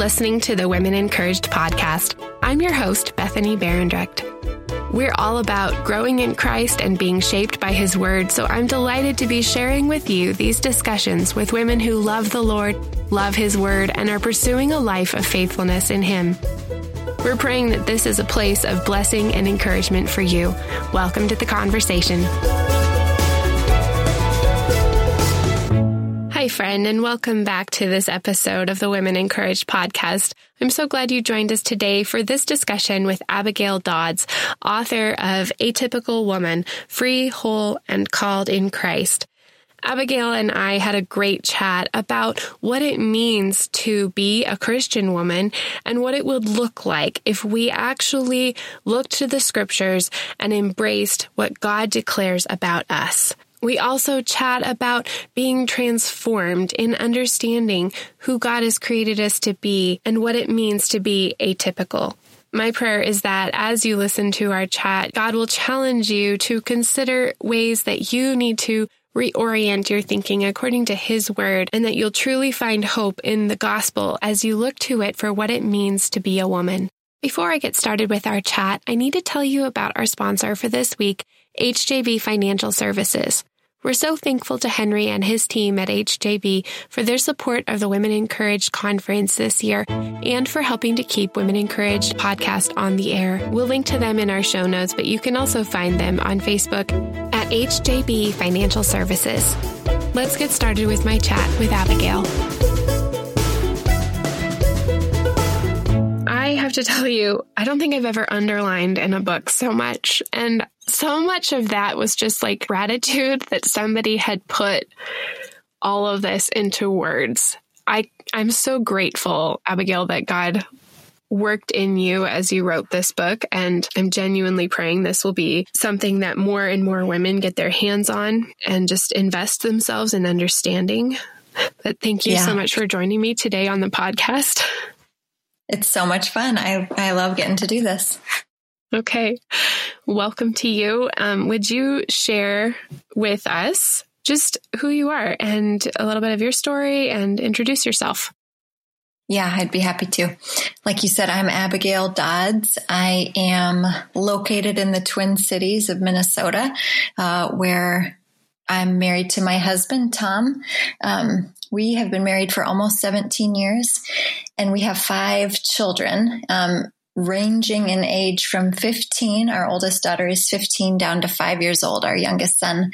listening to the Women Encouraged podcast. I'm your host, Bethany Berendrecht. We're all about growing in Christ and being shaped by His Word, so I'm delighted to be sharing with you these discussions with women who love the Lord, love His Word, and are pursuing a life of faithfulness in Him. We're praying that this is a place of blessing and encouragement for you. Welcome to the conversation. Hi, friend, and welcome back to this episode of the Women Encouraged podcast. I'm so glad you joined us today for this discussion with Abigail Dodds, author of Atypical Woman Free, Whole, and Called in Christ. Abigail and I had a great chat about what it means to be a Christian woman and what it would look like if we actually looked to the scriptures and embraced what God declares about us. We also chat about being transformed in understanding who God has created us to be and what it means to be atypical. My prayer is that as you listen to our chat, God will challenge you to consider ways that you need to reorient your thinking according to His Word and that you'll truly find hope in the gospel as you look to it for what it means to be a woman. Before I get started with our chat, I need to tell you about our sponsor for this week, HJB Financial Services. We're so thankful to Henry and his team at HJB for their support of the Women Encouraged conference this year and for helping to keep Women Encouraged podcast on the air. We'll link to them in our show notes, but you can also find them on Facebook at HJB Financial Services. Let's get started with my chat with Abigail. I have to tell you, I don't think I've ever underlined in a book so much. And so much of that was just like gratitude that somebody had put all of this into words. I, I'm so grateful, Abigail, that God worked in you as you wrote this book. And I'm genuinely praying this will be something that more and more women get their hands on and just invest themselves in understanding. But thank you yeah. so much for joining me today on the podcast. It's so much fun. I, I love getting to do this. Okay. Welcome to you. Um, would you share with us just who you are and a little bit of your story and introduce yourself? Yeah, I'd be happy to. Like you said, I'm Abigail Dodds. I am located in the Twin Cities of Minnesota, uh, where I'm married to my husband, Tom. Um, we have been married for almost 17 years and we have five children. Um, ranging in age from 15. Our oldest daughter is 15 down to five years old, our youngest son.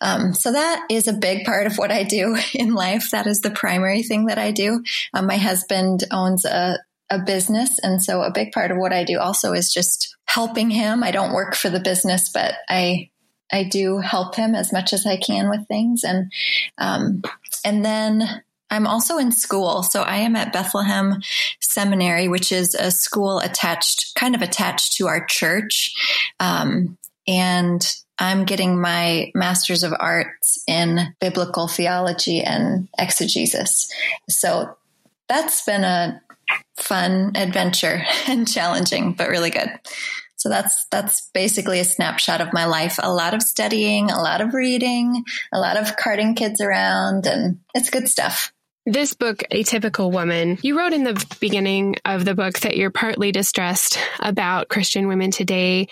Um, so that is a big part of what I do in life. That is the primary thing that I do. Um, my husband owns a, a business. And so a big part of what I do also is just helping him. I don't work for the business, but I, I do help him as much as I can with things. And, um, and then I'm also in school. So I am at Bethlehem Seminary, which is a school attached, kind of attached to our church. Um, and I'm getting my master's of arts in biblical theology and exegesis. So that's been a fun adventure and challenging, but really good. So that's that's basically a snapshot of my life. A lot of studying, a lot of reading, a lot of carting kids around, and it's good stuff. This book, Atypical Woman, you wrote in the beginning of the book that you're partly distressed about Christian women today.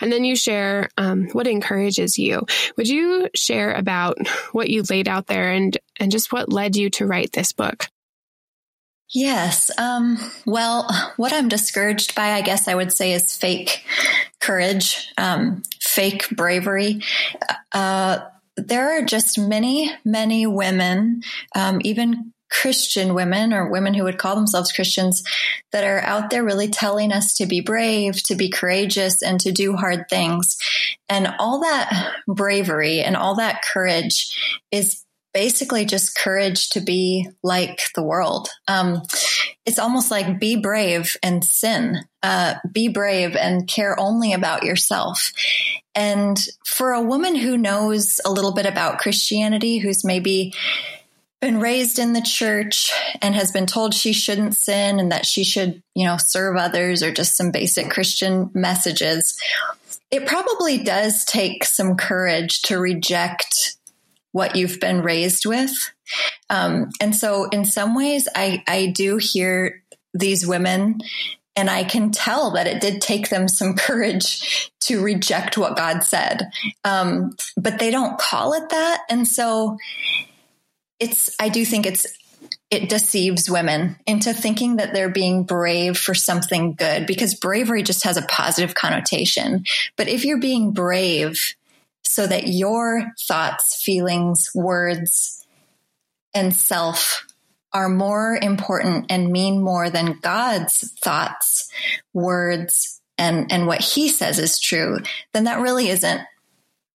And then you share um, what encourages you. Would you share about what you laid out there and, and just what led you to write this book? Yes. Um, well, what I'm discouraged by, I guess I would say, is fake courage, um, fake bravery. Uh, there are just many, many women, um, even Christian women or women who would call themselves Christians that are out there really telling us to be brave, to be courageous, and to do hard things. And all that bravery and all that courage is basically just courage to be like the world. Um, it's almost like be brave and sin. Uh, be brave and care only about yourself. And for a woman who knows a little bit about Christianity, who's maybe been raised in the church and has been told she shouldn't sin and that she should, you know, serve others or just some basic Christian messages, it probably does take some courage to reject what you've been raised with. Um, and so in some ways, I, I do hear these women and I can tell that it did take them some courage to reject what God said. Um, but they don't call it that. And so it's, I do think it's, it deceives women into thinking that they're being brave for something good because bravery just has a positive connotation. But if you're being brave so that your thoughts, feelings, words, and self are more important and mean more than God's thoughts, words, and, and what he says is true, then that really isn't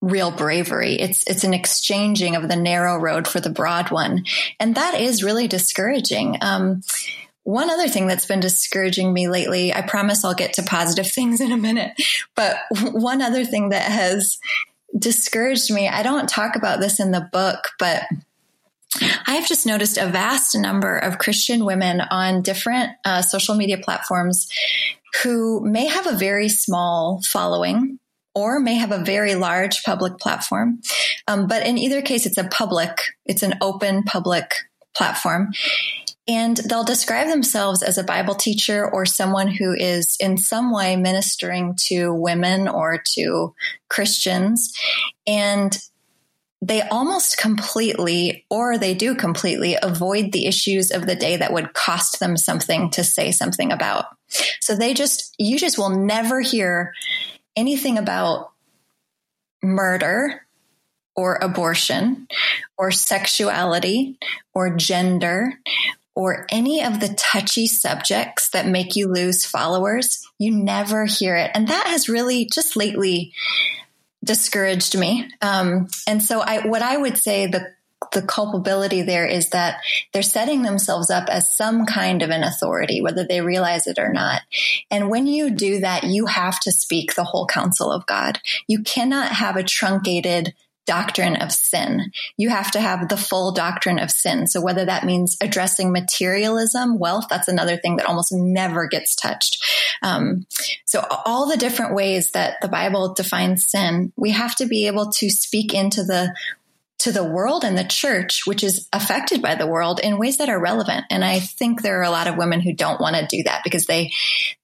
real bravery. It's, it's an exchanging of the narrow road for the broad one. And that is really discouraging. Um, one other thing that's been discouraging me lately, I promise I'll get to positive things in a minute, but one other thing that has discouraged me, I don't talk about this in the book, but I have just noticed a vast number of Christian women on different uh, social media platforms who may have a very small following or may have a very large public platform. Um, but in either case, it's a public, it's an open public platform. And they'll describe themselves as a Bible teacher or someone who is in some way ministering to women or to Christians. And they almost completely, or they do completely, avoid the issues of the day that would cost them something to say something about. So they just, you just will never hear anything about murder or abortion or sexuality or gender or any of the touchy subjects that make you lose followers. You never hear it. And that has really just lately discouraged me. Um, and so I, what I would say the the culpability there is that they're setting themselves up as some kind of an authority, whether they realize it or not. And when you do that, you have to speak the whole counsel of God. You cannot have a truncated doctrine of sin. You have to have the full doctrine of sin. So whether that means addressing materialism, wealth, that's another thing that almost never gets touched. Um, so all the different ways that the Bible defines sin, we have to be able to speak into the to the world and the church, which is affected by the world in ways that are relevant. And I think there are a lot of women who don't want to do that because they,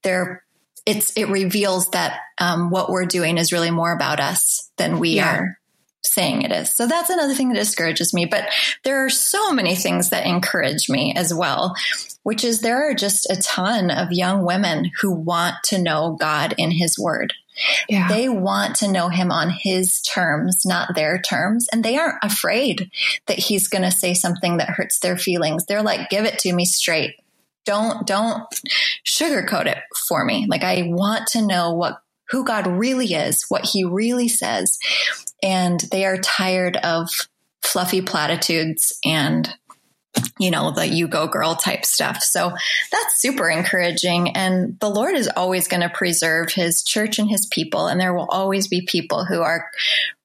they're, it's, it reveals that um, what we're doing is really more about us than we yeah. are saying it is. So that's another thing that discourages me. But there are so many things that encourage me as well, which is there are just a ton of young women who want to know God in His Word. Yeah. They want to know him on his terms, not their terms. And they aren't afraid that he's going to say something that hurts their feelings. They're like, give it to me straight. Don't, don't sugarcoat it for me. Like I want to know what, who God really is, what he really says and they are tired of fluffy platitudes and you know, the you go girl type stuff. So that's super encouraging. And the Lord is always going to preserve his church and his people. And there will always be people who are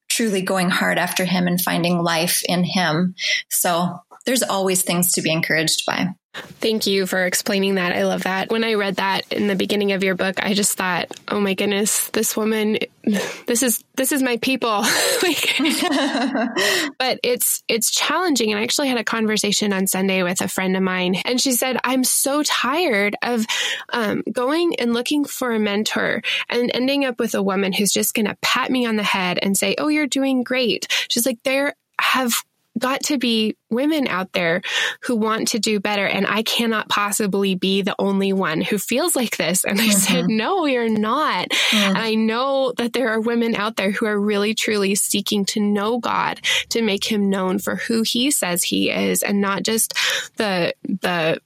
truly going hard after him and finding life in him. So there's always things to be encouraged by. Thank you for explaining that. I love that. When I read that in the beginning of your book, I just thought, "Oh my goodness, this woman this is this is my people." but it's it's challenging and I actually had a conversation on Sunday with a friend of mine and she said, "I'm so tired of um, going and looking for a mentor and ending up with a woman who's just going to pat me on the head and say, "Oh, you're doing great." She's like, "There have got to be women out there who want to do better. And I cannot possibly be the only one who feels like this. And I mm-hmm. said, no, you're not. Mm. I know that there are women out there who are really, truly seeking to know God, to make him known for who he says he is and not just the, the,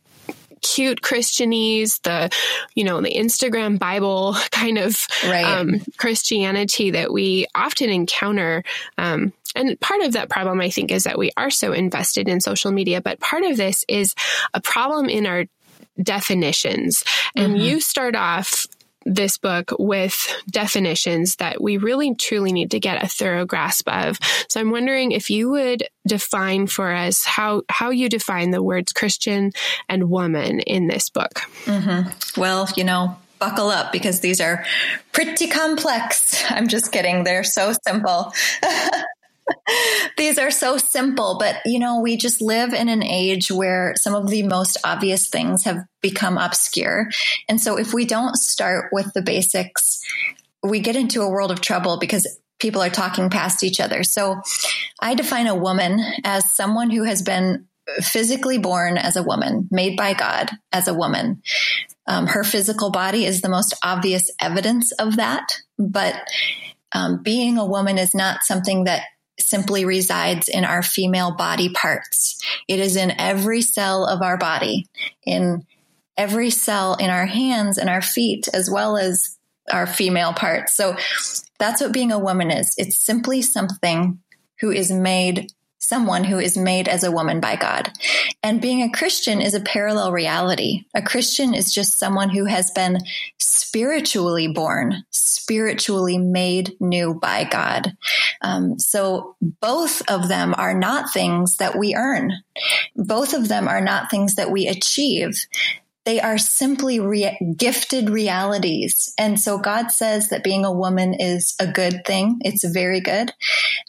cute Christianese, the, you know, the Instagram Bible kind of right. um, Christianity that we often encounter um, and part of that problem, I think, is that we are so invested in social media, but part of this is a problem in our definitions. And mm-hmm. you start off this book with definitions that we really truly need to get a thorough grasp of. So I'm wondering if you would define for us how how you define the words Christian and woman in this book. Mm-hmm. Well, you know, buckle up because these are pretty complex. I'm just kidding. They're so simple. These are so simple, but you know, we just live in an age where some of the most obvious things have become obscure. And so if we don't start with the basics, we get into a world of trouble because people are talking past each other. So I define a woman as someone who has been physically born as a woman, made by God as a woman. Um, her physical body is the most obvious evidence of that, but um, being a woman is not something that simply resides in our female body parts. It is in every cell of our body, in every cell in our hands and our feet, as well as our female parts. So that's what being a woman is. It's simply something who is made someone who is made as a woman by God. And being a Christian is a parallel reality. A Christian is just someone who has been spiritually born, spiritually made new by God. Um, so both of them are not things that we earn. Both of them are not things that we achieve. They are simply re- gifted realities. And so God says that being a woman is a good thing. It's very good.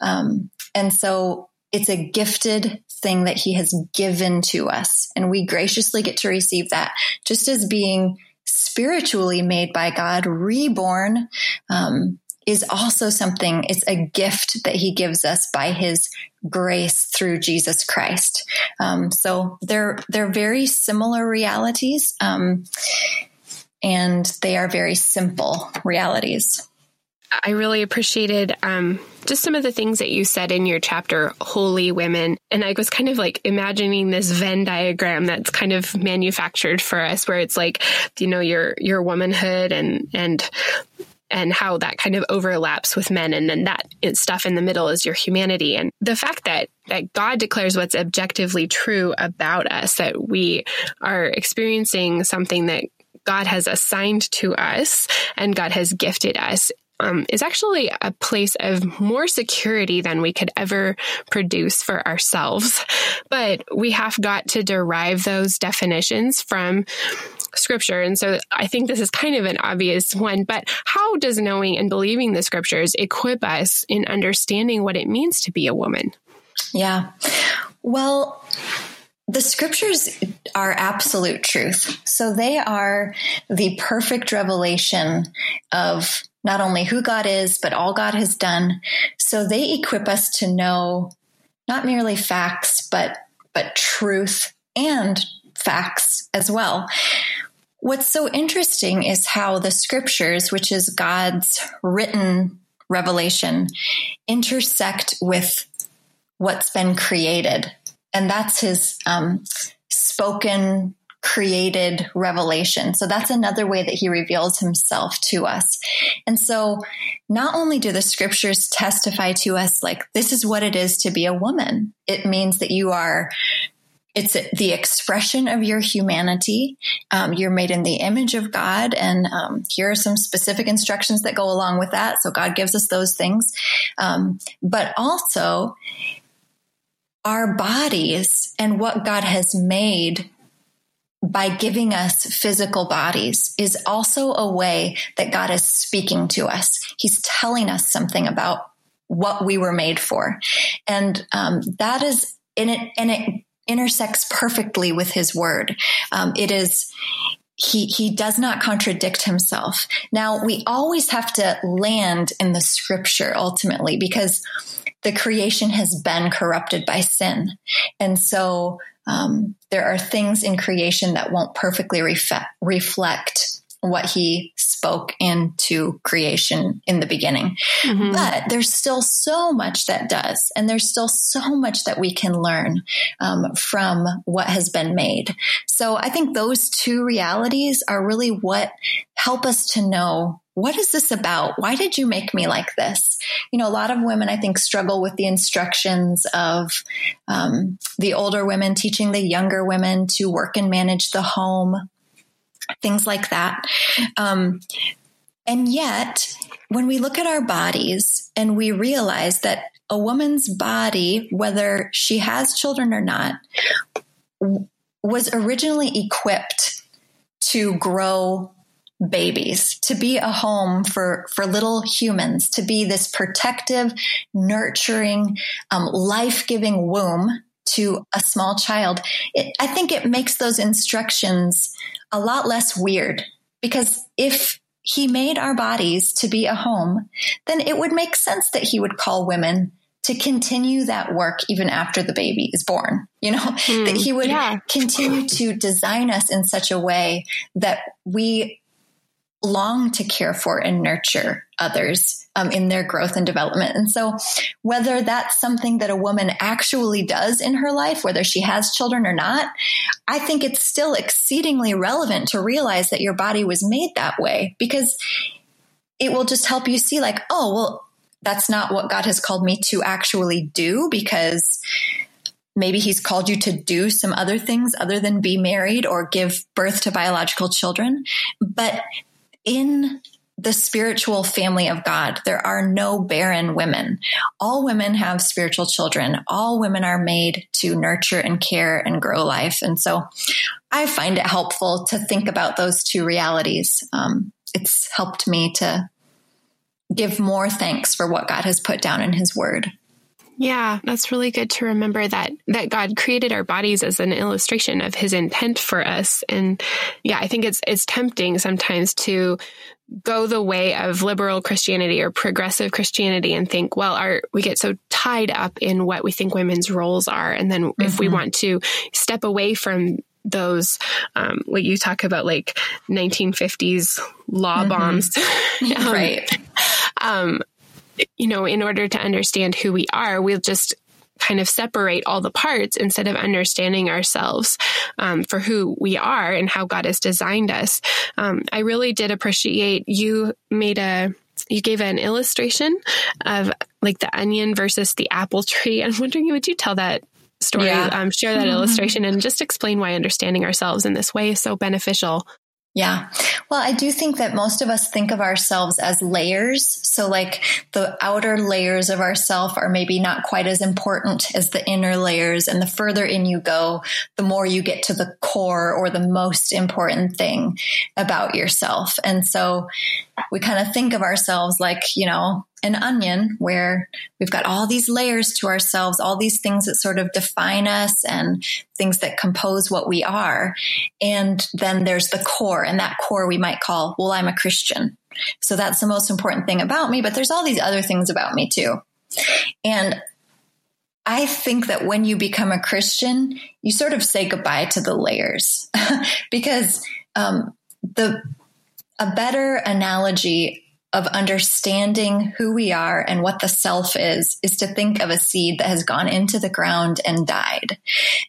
Um, and so it's a gifted thing that he has given to us. And we graciously get to receive that just as being spiritually made by God, reborn, um, is also something, it's a gift that he gives us by his grace through Jesus Christ. Um, so they're, they're very similar realities. Um, and they are very simple realities. I really appreciated um, just some of the things that you said in your chapter, Holy Women. And I was kind of like imagining this Venn diagram that's kind of manufactured for us, where it's like, you know, your your womanhood and and and how that kind of overlaps with men and then that stuff in the middle is your humanity and the fact that that God declares what's objectively true about us that we are experiencing something that God has assigned to us and God has gifted us um, is actually a place of more security than we could ever produce for ourselves. But we have got to derive those definitions from scripture. And so I think this is kind of an obvious one, but how does knowing and believing the scriptures equip us in understanding what it means to be a woman? Yeah. Well, the scriptures are absolute truth. So they are the perfect revelation of not only who God is, but all God has done. So they equip us to know not merely facts, but, but truth and facts as well. What's so interesting is how the scriptures, which is God's written revelation, intersect with what's been created. And that's his um, spoken created revelation. So that's another way that he reveals himself to us. And so not only do the scriptures testify to us like this is what it is to be a woman, it means that you are it's the expression of your humanity. Um, you're made in the image of God, and um, here are some specific instructions that go along with that. So God gives us those things, um, but also our bodies and what God has made by giving us physical bodies is also a way that God is speaking to us. He's telling us something about what we were made for. And um, that is, in it, and it intersects perfectly with his word. Um, it is, he, he does not contradict himself. Now, we always have to land in the scripture ultimately because the creation has been corrupted by sin. And so um, there are things in creation that won't perfectly ref- reflect what he spoke into creation in the beginning. Mm-hmm. But there's still so much that does, and there's still so much that we can learn um, from what has been made. So I think those two realities are really what help us to know what is this about? Why did you make me like this? You know, a lot of women, I think, struggle with the instructions of um, the older women teaching the younger women to work and manage the home, things like that. Um, and yet, when we look at our bodies and we realize that a woman's body, whether she has children or not, was originally equipped to grow babies, to be a home for, for little humans, to be this protective, nurturing, um, life giving womb to a small child. It, I think it makes those instructions a lot less weird because if he made our bodies to be a home, then it would make sense that he would call women to continue that work even after the baby is born. You know, mm, that he would yeah. continue to design us in such a way that we long to care for and nurture others um, in their growth and development. And so, whether that's something that a woman actually does in her life, whether she has children or not, I think it's still exceedingly relevant to realize that your body was made that way because it will just help you see, like, oh, well, that's not what God has called me to actually do because maybe he's called you to do some other things other than be married or give birth to biological children. But in the spiritual family of God, there are no barren women. All women have spiritual children. All women are made to nurture and care and grow life. And so I find it helpful to think about those two realities. Um, it's helped me to give more thanks for what God has put down in his word. Yeah, that's really good to remember that that God created our bodies as an illustration of his intent for us. And yeah, I think it's it's tempting sometimes to go the way of liberal Christianity or progressive Christianity and think, well, our we get so tied up in what we think women's roles are. And then mm-hmm. if we mm-hmm. want to step away from those um, what you talk about like 1950s law mm-hmm. bombs um, right um, you know, in order to understand who we are, we'll just kind of separate all the parts instead of understanding ourselves um, for who we are and how God has designed us. Um, I really did appreciate you made a you gave an illustration of like the onion versus the apple tree. I'm wondering, would you tell that story, yeah. um, share that illustration, and just explain why understanding ourselves in this way is so beneficial? Yeah. Well, I do think that most of us think of ourselves as layers. So like the outer layers of ourself are maybe not quite as important as the inner layers. And the further in you go, the more you get to the core or the most important thing about yourself. And so we kind of think of ourselves like, you know, an onion where we've got all these layers to ourselves, all these things that sort of define us and things that compose what we are. And then there's the core, and that core we might call, well, I'm a Christian. So that's the most important thing about me, but there's all these other things about me too. And I think that when you become a Christian, you sort of say goodbye to the layers because um, the a better analogy of understanding who we are and what the self is, is to think of a seed that has gone into the ground and died.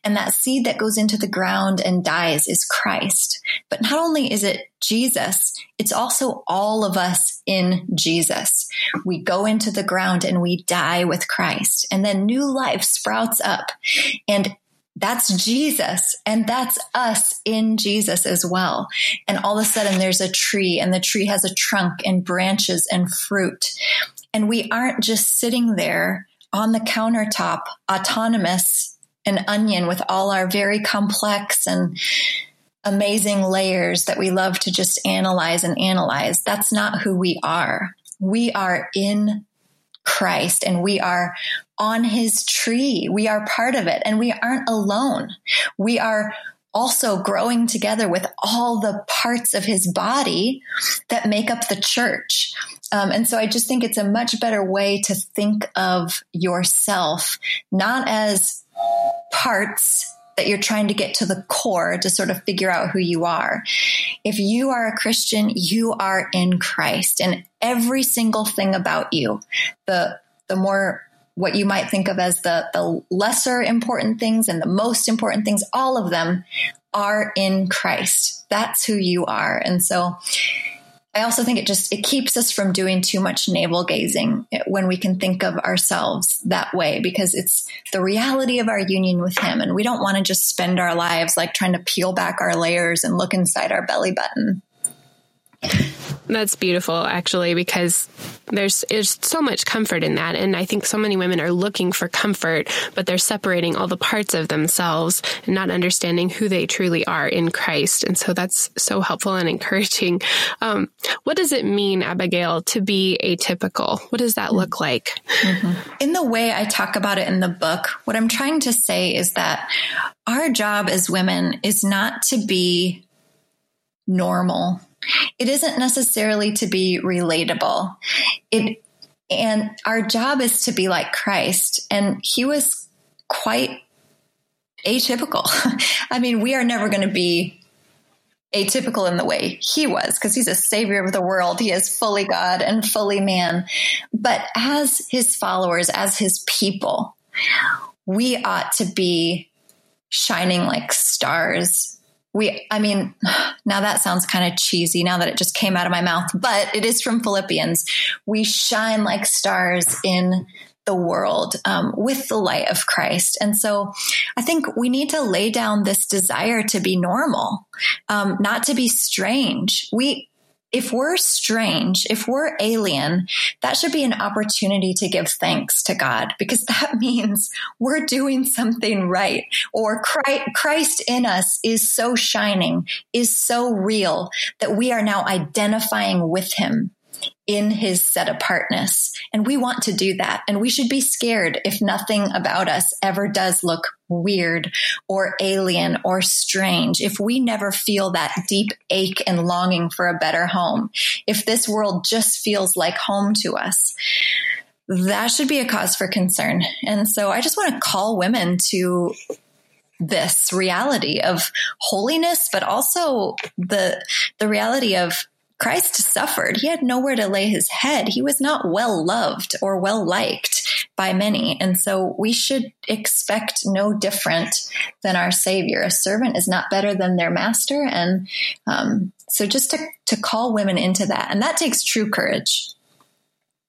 And that seed that goes into the ground and dies is Christ. But not only is it Jesus, it's also all of us in Jesus. We go into the ground and we die with Christ and then new life sprouts up. And that's Jesus and that's us in Jesus as well. And all of a sudden there's a tree and the tree has a trunk and branches and fruit. And we aren't just sitting there on the countertop, autonomous, an onion with all our very complex and amazing layers that we love to just analyze and analyze. That's not who we are. We are in Christ and we are on his tree. We are part of it and we aren't alone. We are also growing together with all the parts of his body that make up the church. Um, and so I just think it's a much better way to think of yourself, not as parts that you're trying to get to the core to sort of figure out who you are. If you are a Christian, you are in Christ and every single thing about you, the, the more what you might think of as the, the lesser important things and the most important things, all of them are in Christ. That's who you are. And so I also think it just it keeps us from doing too much navel gazing when we can think of ourselves that way because it's the reality of our union with him and we don't want to just spend our lives like trying to peel back our layers and look inside our belly button. That's beautiful, actually, because there's, there's so much comfort in that. And I think so many women are looking for comfort, but they're separating all the parts of themselves and not understanding who they truly are in Christ. And so that's so helpful and encouraging. Um, what does it mean, Abigail, to be atypical? What does that look like? Mm-hmm. In the way I talk about it in the book, what I'm trying to say is that our job as women is not to be normal. It isn't necessarily to be relatable. It and our job is to be like Christ and he was quite atypical. I mean, we are never going to be atypical in the way he was because he's a savior of the world. He is fully God and fully man. But as his followers, as his people, we ought to be shining like stars. We, I mean, now that sounds kind of cheesy now that it just came out of my mouth, but it is from Philippians. We shine like stars in the world um, with the light of Christ. And so I think we need to lay down this desire to be normal, um, not to be strange. We, if we're strange, if we're alien, that should be an opportunity to give thanks to God because that means we're doing something right or Christ in us is so shining, is so real that we are now identifying with him in his set apartness. And we want to do that. And we should be scared if nothing about us ever does look weird or alien or strange. If we never feel that deep ache and longing for a better home, if this world just feels like home to us, that should be a cause for concern. And so I just want to call women to this reality of holiness, but also the, the reality of Christ suffered. He had nowhere to lay his head. He was not well loved or well liked by many. And so we should expect no different than our Savior. A servant is not better than their master. And um, so just to, to call women into that, and that takes true courage.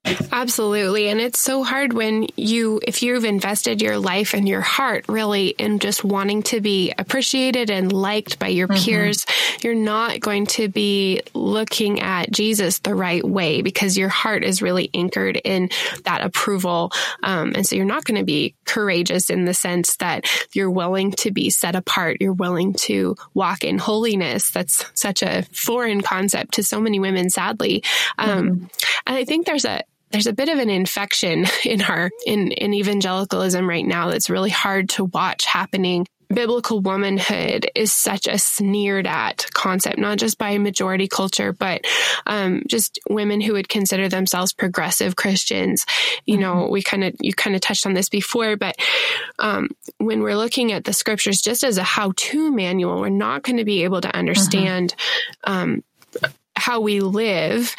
Absolutely. And it's so hard when you, if you've invested your life and your heart really in just wanting to be appreciated and liked by your mm-hmm. peers, you're not going to be looking at Jesus the right way because your heart is really anchored in that approval. Um, and so you're not going to be courageous in the sense that you're willing to be set apart. You're willing to walk in holiness. That's such a foreign concept to so many women, sadly. Um, mm-hmm. And I think there's a, there's a bit of an infection in our in, in evangelicalism right now that's really hard to watch happening biblical womanhood is such a sneered at concept, not just by majority culture, but um, just women who would consider themselves progressive Christians. You know, mm-hmm. we kind of, you kind of touched on this before, but um, when we're looking at the scriptures just as a how to manual, we're not going to be able to understand. Mm-hmm. Um, how we live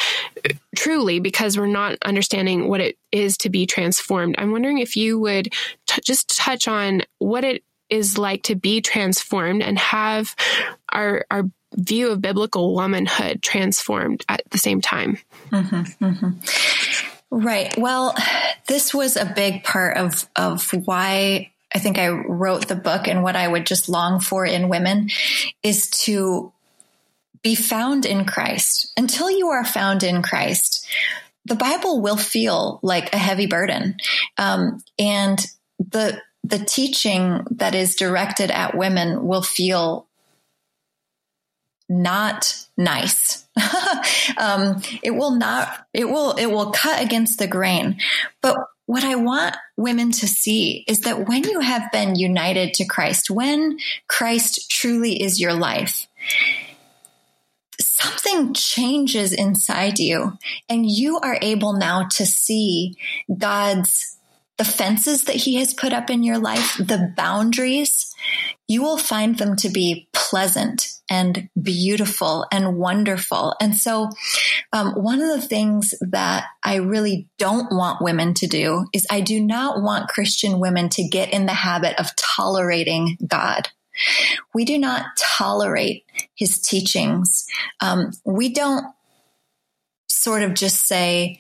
truly because we're not understanding what it is to be transformed. I'm wondering if you would t- just touch on what it is like to be transformed and have our, our view of biblical womanhood transformed at the same time. Mm-hmm, mm-hmm. Right. Well, this was a big part of, of why I think I wrote the book and what I would just long for in women is to be found in Christ. Until you are found in Christ, the Bible will feel like a heavy burden. Um, and the, the teaching that is directed at women will feel not nice. um, it will not, it will, it will cut against the grain. But what I want women to see is that when you have been united to Christ, when Christ truly is your life, something changes inside you and you are able now to see God's the fences that he has put up in your life, the boundaries, you will find them to be pleasant and beautiful and wonderful. And so, um, one of the things that I really don't want women to do is I do not want Christian women to get in the habit of tolerating God. We do not tolerate his teachings. Um, we don't sort of just say,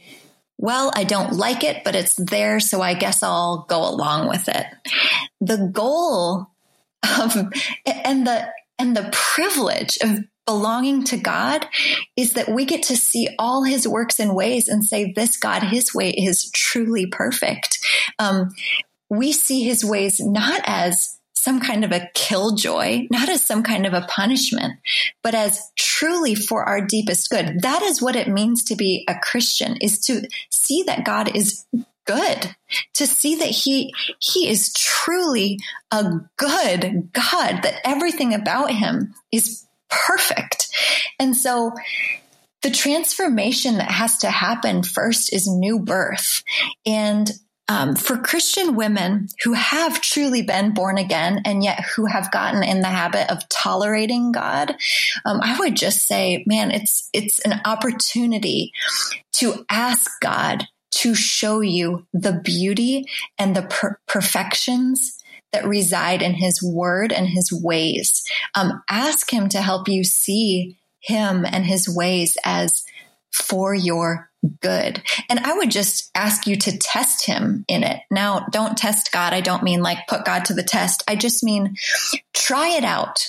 well, I don't like it, but it's there, so I guess I'll go along with it. The goal of, and the, and the privilege of belonging to God is that we get to see all his works and ways and say, this God, his way is truly perfect. Um, we see his ways not as some kind of a killjoy, not as some kind of a punishment, but as truly for our deepest good. That is what it means to be a Christian is to see that God is good to see that he he is truly a good god that everything about him is perfect and so the transformation that has to happen first is new birth and um, for Christian women who have truly been born again and yet who have gotten in the habit of tolerating God, um, I would just say, man, it's it's an opportunity to ask God to show you the beauty and the per- perfections that reside in his word and his ways. Um, ask him to help you see him and his ways as for your good. And I would just ask you to test him in it. Now, don't test God. I don't mean like put God to the test. I just mean try it out.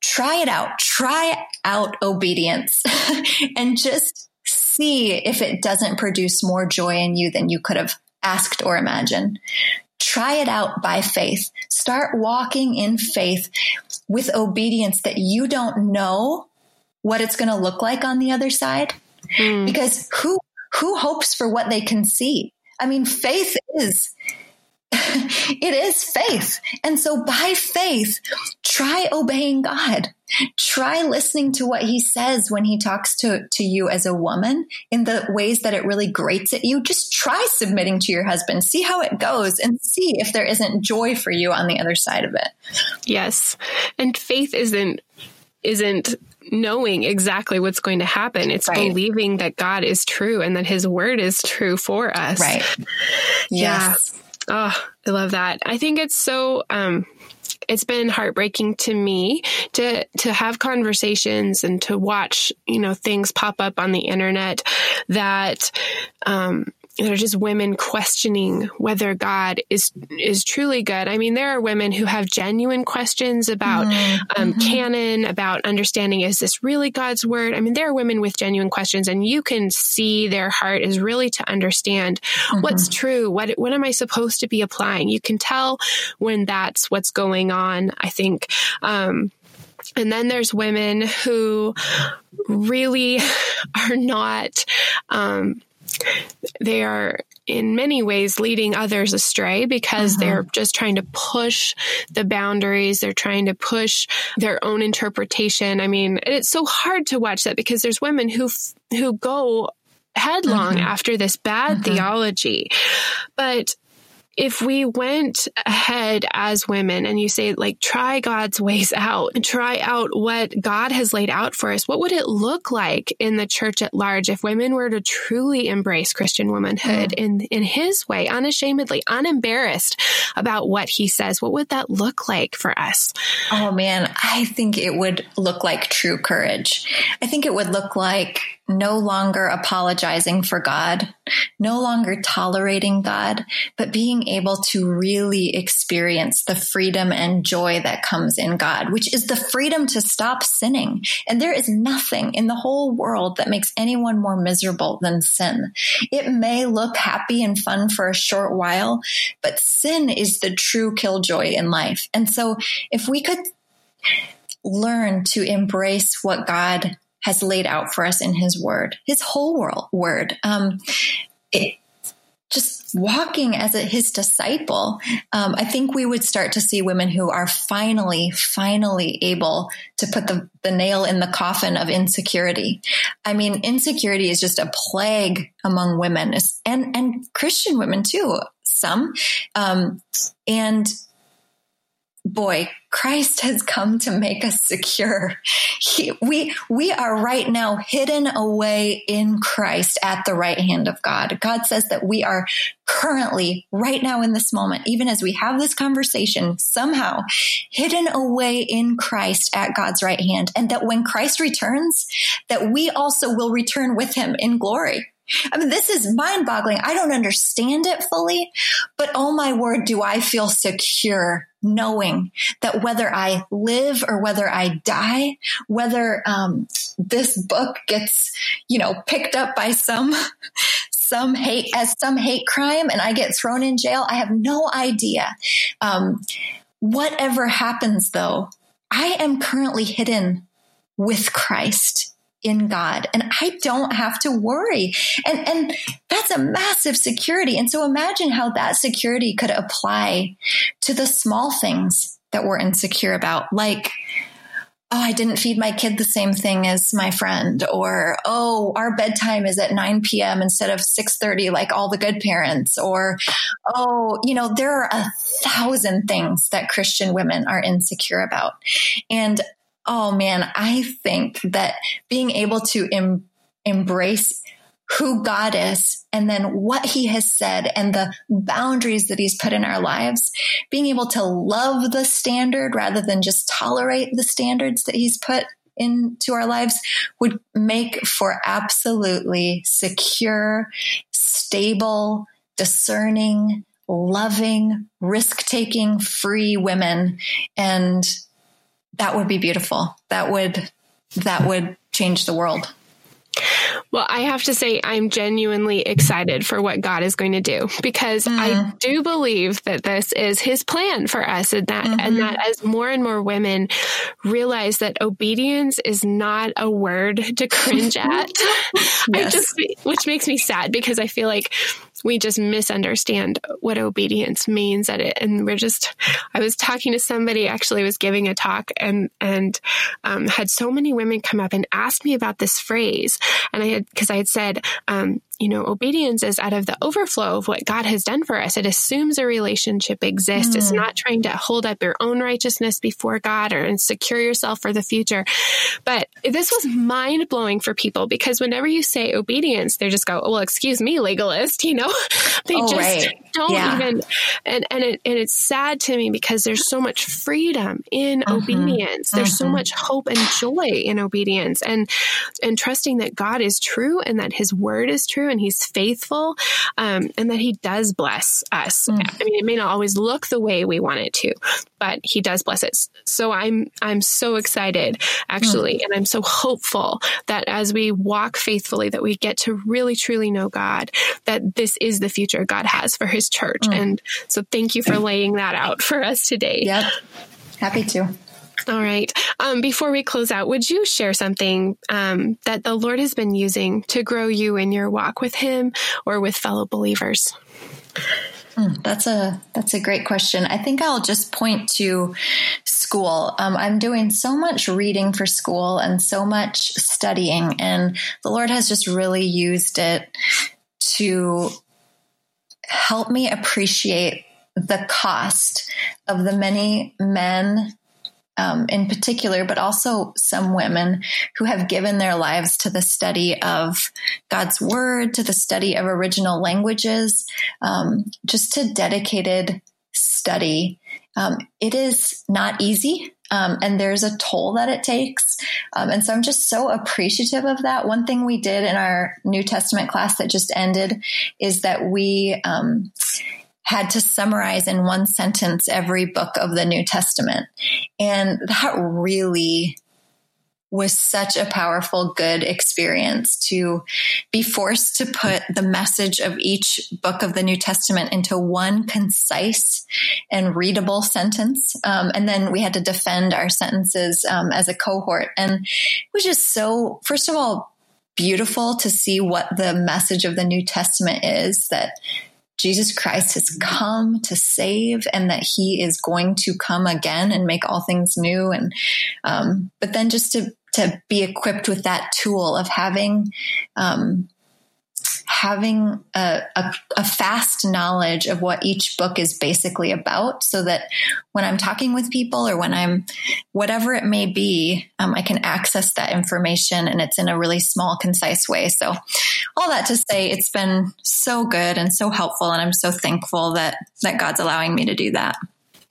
Try it out. Try out obedience and just see if it doesn't produce more joy in you than you could have asked or imagined. Try it out by faith. Start walking in faith with obedience that you don't know what it's going to look like on the other side. Mm. Because who, who hopes for what they can see? I mean, faith is it is faith. And so by faith, try obeying God. Try listening to what he says when he talks to, to you as a woman in the ways that it really grates at you. Just try submitting to your husband. See how it goes and see if there isn't joy for you on the other side of it. Yes. And faith isn't isn't knowing exactly what's going to happen. It's right. believing that God is true and that his word is true for us. Right. Yes. Yeah. Oh, I love that. I think it's so um it's been heartbreaking to me to to have conversations and to watch you know things pop up on the internet that um, they're just women questioning whether God is is truly good. I mean, there are women who have genuine questions about mm-hmm. Um, mm-hmm. canon, about understanding is this really God's word. I mean, there are women with genuine questions, and you can see their heart is really to understand mm-hmm. what's true. What what am I supposed to be applying? You can tell when that's what's going on. I think. Um, and then there's women who really are not um, they are in many ways leading others astray because uh-huh. they're just trying to push the boundaries. They're trying to push their own interpretation. I mean, it's so hard to watch that because there's women who, who go headlong uh-huh. after this bad uh-huh. theology. But if we went ahead as women and you say, like, try God's ways out try out what God has laid out for us, what would it look like in the church at large if women were to truly embrace Christian womanhood mm. in, in His way, unashamedly, unembarrassed about what He says? What would that look like for us? Oh man, I think it would look like true courage. I think it would look like no longer apologizing for God, no longer tolerating God, but being able to really experience the freedom and joy that comes in God, which is the freedom to stop sinning. And there is nothing in the whole world that makes anyone more miserable than sin. It may look happy and fun for a short while, but sin is the true killjoy in life. And so if we could learn to embrace what God has laid out for us in his word, his whole world, word. Um, it, just walking as a, his disciple, um, I think we would start to see women who are finally, finally able to put the, the nail in the coffin of insecurity. I mean, insecurity is just a plague among women and, and Christian women too, some. Um, and boy, Christ has come to make us secure. He, we, we are right now hidden away in Christ at the right hand of God. God says that we are currently, right now in this moment, even as we have this conversation, somehow hidden away in Christ at God's right hand. And that when Christ returns, that we also will return with him in glory. I mean, this is mind boggling. I don't understand it fully, but oh my word, do I feel secure knowing that whether I live or whether I die, whether um, this book gets, you know, picked up by some some hate as some hate crime and I get thrown in jail, I have no idea. Um, whatever happens, though, I am currently hidden with Christ in God and I don't have to worry. And, and that's a massive security. And so imagine how that security could apply to the small things that we're insecure about, like, oh, I didn't feed my kid the same thing as my friend, or oh, our bedtime is at 9 p.m. instead of 6:30 like all the good parents, or oh, you know, there are a thousand things that Christian women are insecure about. And oh man, I think that being able to em- embrace who God is and then what he has said and the boundaries that he's put in our lives, being able to love the standard rather than just tolerate the standards that he's put into our lives would make for absolutely secure, stable, discerning, loving, risk taking, free women. And that would be beautiful. That would, that would change the world. Well, I have to say, I'm genuinely excited for what God is going to do because mm. I do believe that this is His plan for us, and that mm-hmm. and that as more and more women realize that obedience is not a word to cringe at, yes. I just which makes me sad because I feel like we just misunderstand what obedience means at it. And we're just, I was talking to somebody actually was giving a talk and, and, um, had so many women come up and ask me about this phrase. And I had, cause I had said, um, you know, obedience is out of the overflow of what God has done for us. It assumes a relationship exists. Mm. It's not trying to hold up your own righteousness before God or secure yourself for the future. But this was mind blowing for people because whenever you say obedience, they just go, well, excuse me, legalist, you know, they oh, just right. don't yeah. even, and, and, it, and it's sad to me because there's so much freedom in mm-hmm. obedience. There's mm-hmm. so much hope and joy in obedience and, and trusting that God is true and that his word is true and he's faithful um, and that he does bless us. Mm. I mean, it may not always look the way we want it to, but he does bless us. So I'm, I'm so excited actually. Mm. And I'm so hopeful that as we walk faithfully, that we get to really truly know God, that this is the future God has for his church. Mm. And so thank you for laying that out for us today. Yep. Happy to. All right. Um, before we close out, would you share something um, that the Lord has been using to grow you in your walk with Him or with fellow believers? Hmm, that's a that's a great question. I think I'll just point to school. Um, I'm doing so much reading for school and so much studying, and the Lord has just really used it to help me appreciate the cost of the many men um, in particular, but also some women who have given their lives to the study of God's word, to the study of original languages, um, just to dedicated study. Um, it is not easy. Um, and there's a toll that it takes. Um, and so I'm just so appreciative of that. One thing we did in our New Testament class that just ended is that we um, had to summarize in one sentence every book of the New Testament. And that really was such a powerful, good experience to be forced to put the message of each book of the New Testament into one concise and readable sentence. Um, and then we had to defend our sentences um, as a cohort. And it was just so, first of all, beautiful to see what the message of the New Testament is that Jesus Christ has come to save and that he is going to come again and make all things new. And, um, but then just to, to be equipped with that tool of having, um, having a, a, a, fast knowledge of what each book is basically about so that when I'm talking with people or when I'm whatever it may be, um, I can access that information and it's in a really small, concise way. So all that to say, it's been so good and so helpful. And I'm so thankful that, that God's allowing me to do that.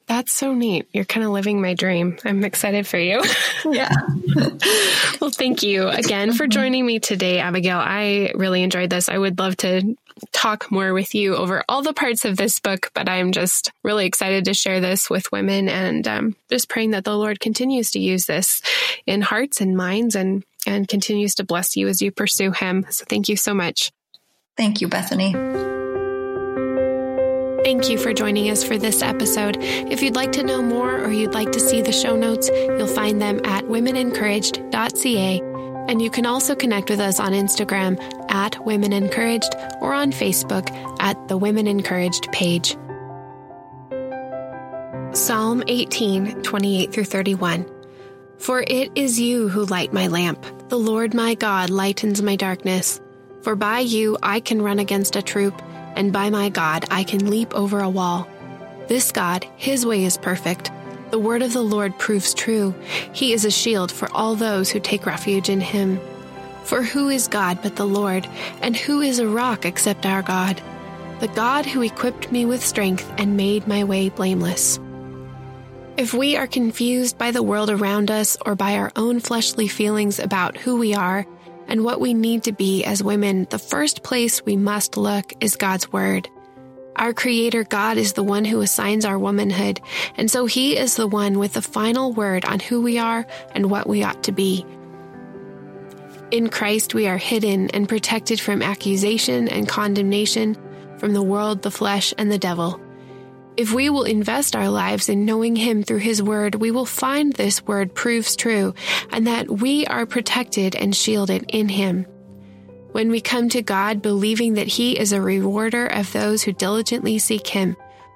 That's so neat. You're kind of living my dream. I'm excited for you. Yeah. well, thank you again for joining me today, Abigail. I really enjoyed this. I would love to talk more with you over all the parts of this book, but I'm just really excited to share this with women and um, just praying that the Lord continues to use this in hearts and minds and and continues to bless you as you pursue Him. So thank you so much. Thank you, Bethany. Thank you for joining us for this episode. If you'd like to know more or you'd like to see the show notes, you'll find them at womenencouraged.ca. And you can also connect with us on Instagram at Women Encouraged or on Facebook at the Women Encouraged page. Psalm 18, 28 through 31. For it is you who light my lamp. The Lord my God lightens my darkness. For by you I can run against a troop, and by my God I can leap over a wall. This God, his way is perfect. The word of the Lord proves true. He is a shield for all those who take refuge in him. For who is God but the Lord, and who is a rock except our God? The God who equipped me with strength and made my way blameless. If we are confused by the world around us or by our own fleshly feelings about who we are, and what we need to be as women, the first place we must look is God's Word. Our Creator God is the one who assigns our womanhood, and so He is the one with the final word on who we are and what we ought to be. In Christ, we are hidden and protected from accusation and condemnation from the world, the flesh, and the devil. If we will invest our lives in knowing Him through His Word, we will find this Word proves true and that we are protected and shielded in Him. When we come to God believing that He is a rewarder of those who diligently seek Him,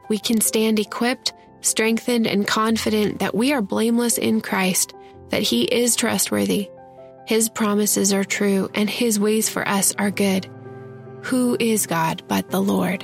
we can stand equipped, strengthened, and confident that we are blameless in Christ, that He is trustworthy. His promises are true, and His ways for us are good. Who is God but the Lord?